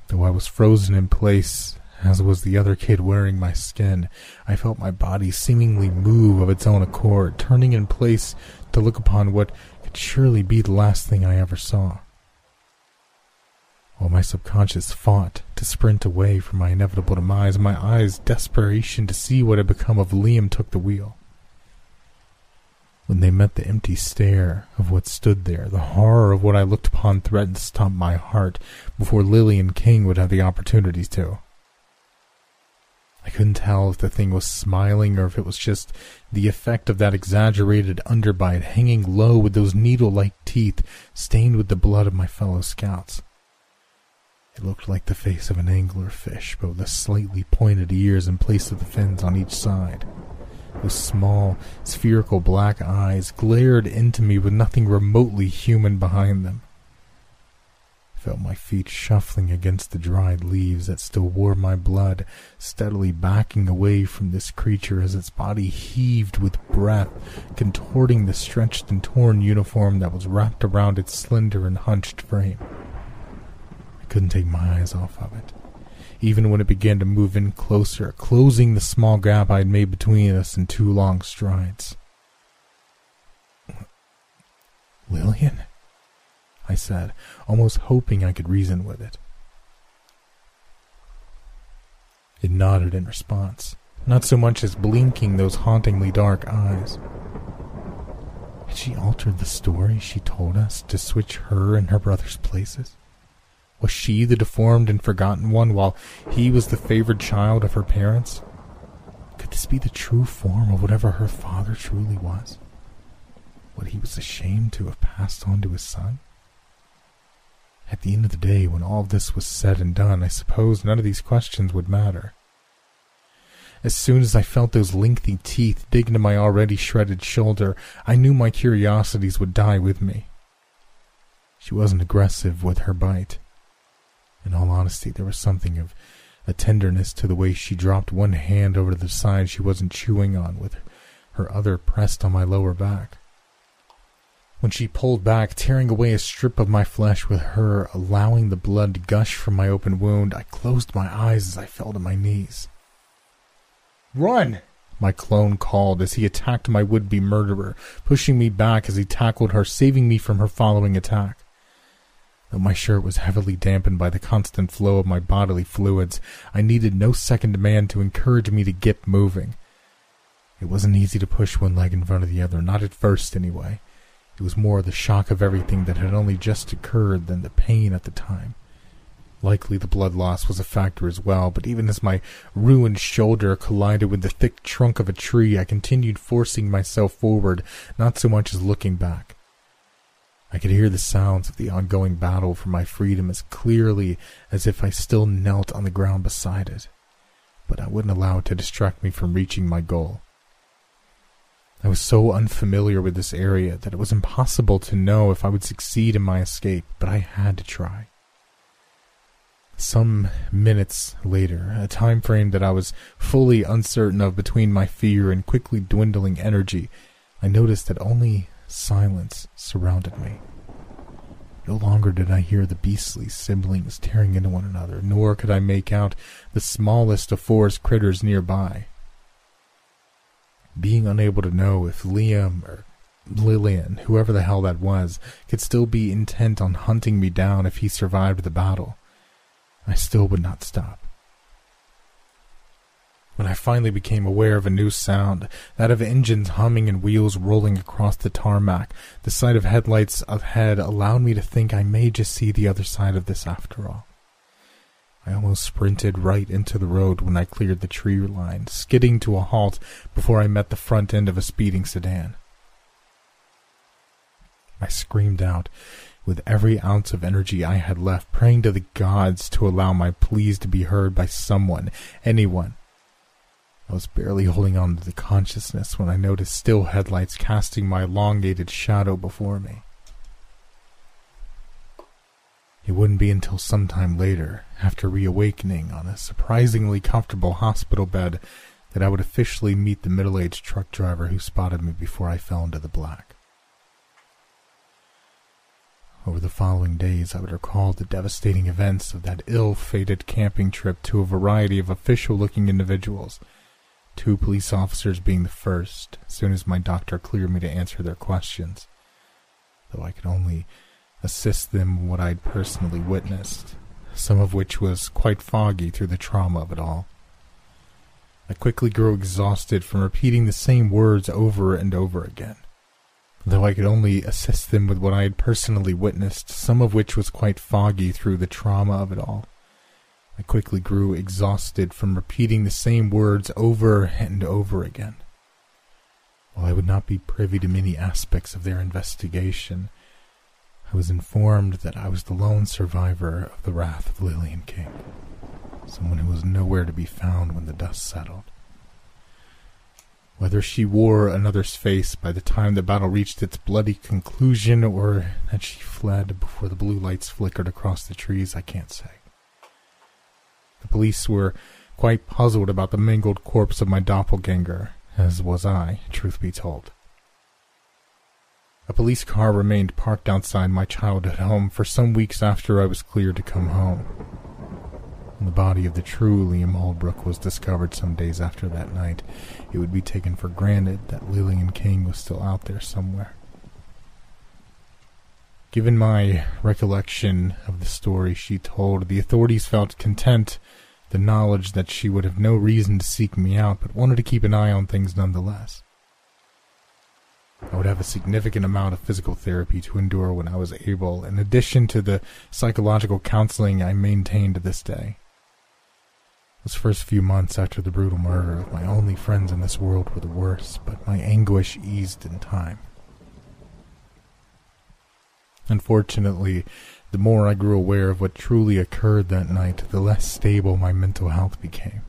Though I was frozen in place, as was the other kid wearing my skin, I felt my body seemingly move of its own accord, turning in place to look upon what could surely be the last thing I ever saw. While my subconscious fought to sprint away from my inevitable demise, my eyes' desperation to see what had become of Liam took the wheel. When they met the empty stare of what stood there, the horror of what I looked upon threatened to stop my heart before Lilian King would have the opportunity to. I couldn't tell if the thing was smiling or if it was just the effect of that exaggerated underbite hanging low with those needle like teeth stained with the blood of my fellow scouts. It looked like the face of an angler fish, but with the slightly pointed ears in place of the fins on each side. Those small, spherical black eyes glared into me with nothing remotely human behind them felt my feet shuffling against the dried leaves that still wore my blood, steadily backing away from this creature as its body heaved with breath, contorting the stretched and torn uniform that was wrapped around its slender and hunched frame. I couldn't take my eyes off of it, even when it began to move in closer, closing the small gap I had made between us in two long strides. Lilian? I said, almost hoping I could reason with it. It nodded in response, not so much as blinking those hauntingly dark eyes. Had she altered the story she told us to switch her and her brother's places? Was she the deformed and forgotten one, while he was the favored child of her parents? Could this be the true form of whatever her father truly was? What he was ashamed to have passed on to his son? At the end of the day, when all this was said and done, I suppose none of these questions would matter. As soon as I felt those lengthy teeth dig into my already shredded shoulder, I knew my curiosities would die with me. She wasn't aggressive with her bite. In all honesty, there was something of a tenderness to the way she dropped one hand over to the side she wasn't chewing on, with her other pressed on my lower back. When she pulled back, tearing away a strip of my flesh with her, allowing the blood to gush from my open wound, I closed my eyes as I fell to my knees. Run! My clone called as he attacked my would be murderer, pushing me back as he tackled her, saving me from her following attack. Though my shirt was heavily dampened by the constant flow of my bodily fluids, I needed no second man to encourage me to get moving. It wasn't easy to push one leg in front of the other, not at first anyway. It was more the shock of everything that had only just occurred than the pain at the time. Likely the blood loss was a factor as well, but even as my ruined shoulder collided with the thick trunk of a tree, I continued forcing myself forward, not so much as looking back. I could hear the sounds of the ongoing battle for my freedom as clearly as if I still knelt on the ground beside it, but I wouldn't allow it to distract me from reaching my goal. I was so unfamiliar with this area that it was impossible to know if I would succeed in my escape, but I had to try. Some minutes later, a time frame that I was fully uncertain of between my fear and quickly dwindling energy, I noticed that only silence surrounded me. No longer did I hear the beastly siblings tearing into one another, nor could I make out the smallest of forest critters nearby. Being unable to know if Liam or Lilian, whoever the hell that was, could still be intent on hunting me down if he survived the battle. I still would not stop. When I finally became aware of a new sound, that of engines humming and wheels rolling across the tarmac, the sight of headlights ahead allowed me to think I may just see the other side of this after all. I almost sprinted right into the road when I cleared the tree line, skidding to a halt before I met the front end of a speeding sedan. I screamed out with every ounce of energy I had left, praying to the gods to allow my pleas to be heard by someone, anyone. I was barely holding on to the consciousness when I noticed still headlights casting my elongated shadow before me. It wouldn't be until some time later, after reawakening on a surprisingly comfortable hospital bed, that I would officially meet the middle aged truck driver who spotted me before I fell into the black. Over the following days, I would recall the devastating events of that ill fated camping trip to a variety of official looking individuals, two police officers being the first, as soon as my doctor cleared me to answer their questions, though I could only assist them what I'd personally witnessed, some of which was quite foggy through the trauma of it all. I quickly grew exhausted from repeating the same words over and over again. Though I could only assist them with what I had personally witnessed, some of which was quite foggy through the trauma of it all. I quickly grew exhausted from repeating the same words over and over again. While I would not be privy to many aspects of their investigation, I was informed that I was the lone survivor of the wrath of Lilian King, someone who was nowhere to be found when the dust settled. Whether she wore another's face by the time the battle reached its bloody conclusion or that she fled before the blue lights flickered across the trees, I can't say. The police were quite puzzled about the mangled corpse of my doppelganger, as was I, truth be told. A police car remained parked outside my childhood home for some weeks after I was cleared to come home. The body of the true Liam Holbrook was discovered some days after that night, it would be taken for granted that Lilian King was still out there somewhere. Given my recollection of the story she told, the authorities felt content the knowledge that she would have no reason to seek me out, but wanted to keep an eye on things nonetheless. I would have a significant amount of physical therapy to endure when I was able, in addition to the psychological counseling I maintain to this day. Those first few months after the brutal murder my only friends in this world were the worst, but my anguish eased in time. Unfortunately, the more I grew aware of what truly occurred that night, the less stable my mental health became.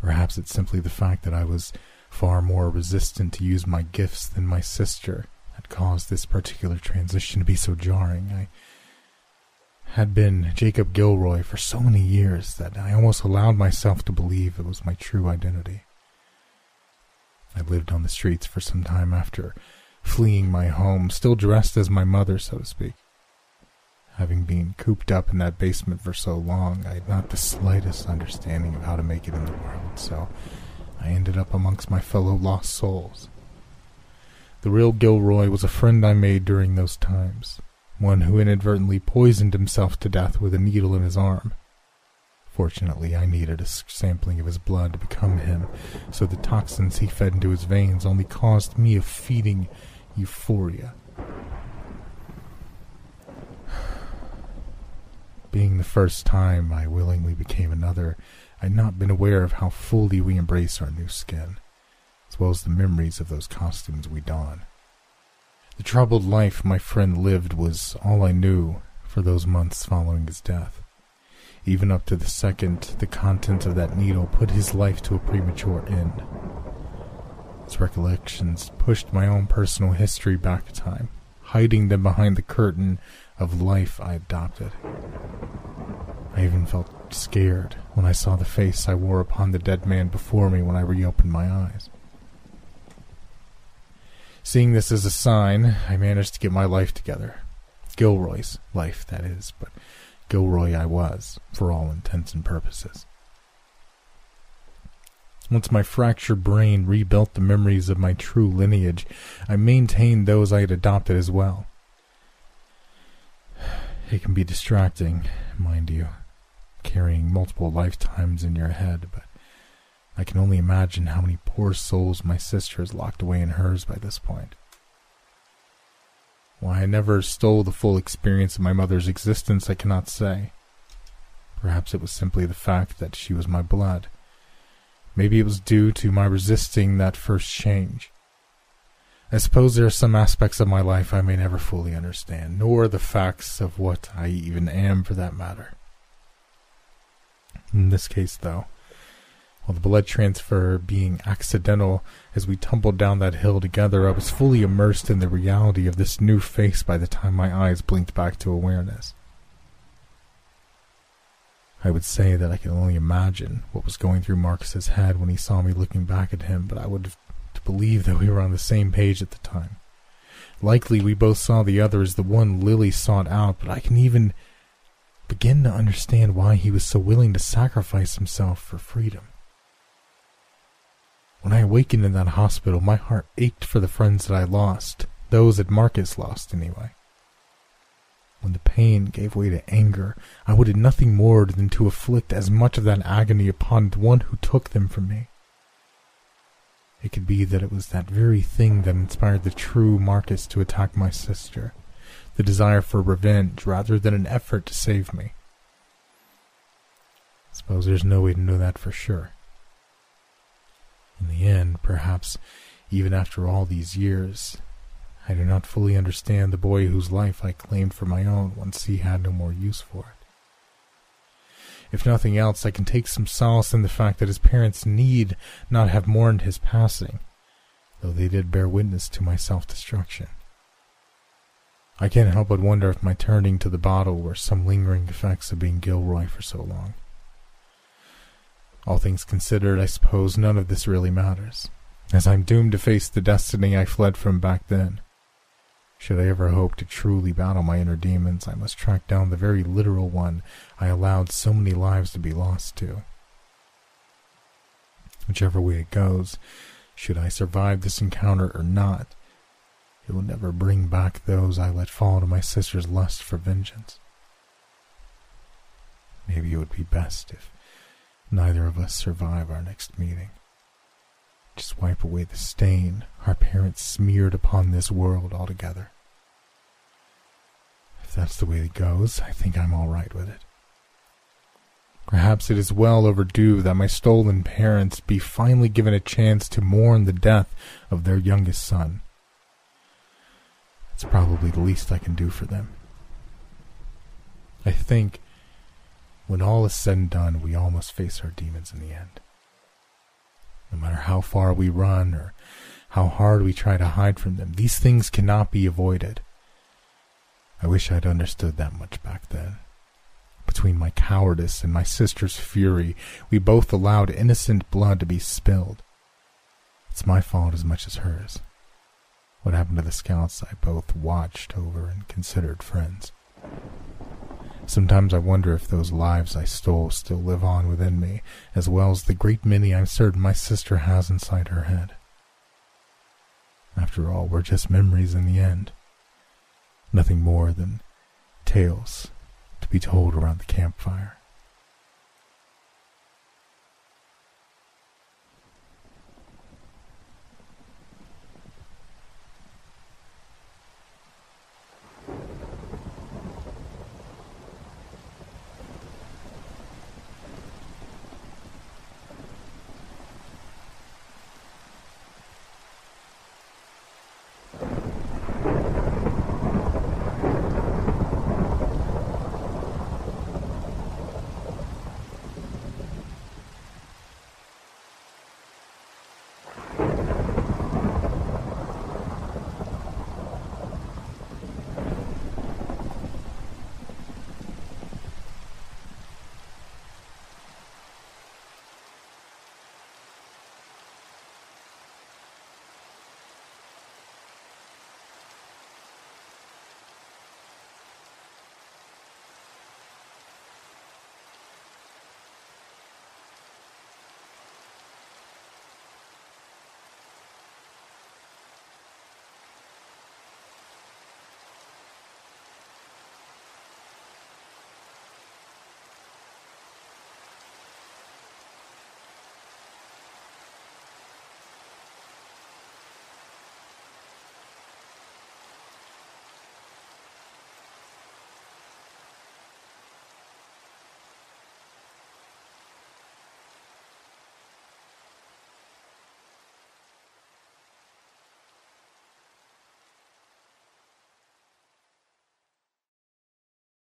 Perhaps it's simply the fact that I was far more resistant to use my gifts than my sister that caused this particular transition to be so jarring. I had been Jacob Gilroy for so many years that I almost allowed myself to believe it was my true identity. I lived on the streets for some time after fleeing my home, still dressed as my mother, so to speak. Having been cooped up in that basement for so long, I had not the slightest understanding of how to make it in the world, so I ended up amongst my fellow lost souls. The real Gilroy was a friend I made during those times, one who inadvertently poisoned himself to death with a needle in his arm. Fortunately, I needed a sampling of his blood to become him, so the toxins he fed into his veins only caused me a feeding euphoria. Being the first time I willingly became another, I'd not been aware of how fully we embrace our new skin, as well as the memories of those costumes we don. The troubled life my friend lived was all I knew for those months following his death. Even up to the second the content of that needle put his life to a premature end. His recollections pushed my own personal history back in time, hiding them behind the curtain of life I adopted. I even felt scared when I saw the face I wore upon the dead man before me when I reopened my eyes. Seeing this as a sign, I managed to get my life together. Gilroy's life, that is, but Gilroy I was, for all intents and purposes. Once my fractured brain rebuilt the memories of my true lineage, I maintained those I had adopted as well. It can be distracting, mind you, carrying multiple lifetimes in your head, but I can only imagine how many poor souls my sister has locked away in hers by this point. Why I never stole the full experience of my mother's existence, I cannot say. Perhaps it was simply the fact that she was my blood. Maybe it was due to my resisting that first change. I suppose there are some aspects of my life I may never fully understand, nor the facts of what I even am for that matter. In this case, though, while the blood transfer being accidental as we tumbled down that hill together, I was fully immersed in the reality of this new face by the time my eyes blinked back to awareness. I would say that I can only imagine what was going through Marcus's head when he saw me looking back at him, but I would to believe that we were on the same page at the time. Likely we both saw the other as the one Lily sought out, but I can even begin to understand why he was so willing to sacrifice himself for freedom. When I awakened in that hospital, my heart ached for the friends that I lost, those that Marcus lost anyway. When the pain gave way to anger, I wanted nothing more than to inflict as much of that agony upon the one who took them from me. It could be that it was that very thing that inspired the true Marcus to attack my sister, the desire for revenge rather than an effort to save me. I Suppose there's no way to know that for sure. In the end, perhaps, even after all these years, I do not fully understand the boy whose life I claimed for my own once he had no more use for it. If nothing else, I can take some solace in the fact that his parents need not have mourned his passing, though they did bear witness to my self destruction. I can't help but wonder if my turning to the bottle were some lingering effects of being Gilroy for so long. All things considered, I suppose none of this really matters, as I'm doomed to face the destiny I fled from back then. Should I ever hope to truly battle my inner demons, I must track down the very literal one I allowed so many lives to be lost to. Whichever way it goes, should I survive this encounter or not, it will never bring back those I let fall to my sister's lust for vengeance. Maybe it would be best if neither of us survive our next meeting. Just wipe away the stain our parents smeared upon this world altogether. If that's the way it goes, I think I'm all right with it. Perhaps it is well overdue that my stolen parents be finally given a chance to mourn the death of their youngest son. It's probably the least I can do for them. I think when all is said and done, we all must face our demons in the end. No matter how far we run or how hard we try to hide from them, these things cannot be avoided. I wish I'd understood that much back then. Between my cowardice and my sister's fury, we both allowed innocent blood to be spilled. It's my fault as much as hers. What happened to the scouts I both watched over and considered friends? Sometimes I wonder if those lives I stole still live on within me, as well as the great many I'm certain my sister has inside her head. After all, we're just memories in the end. Nothing more than tales to be told around the campfire.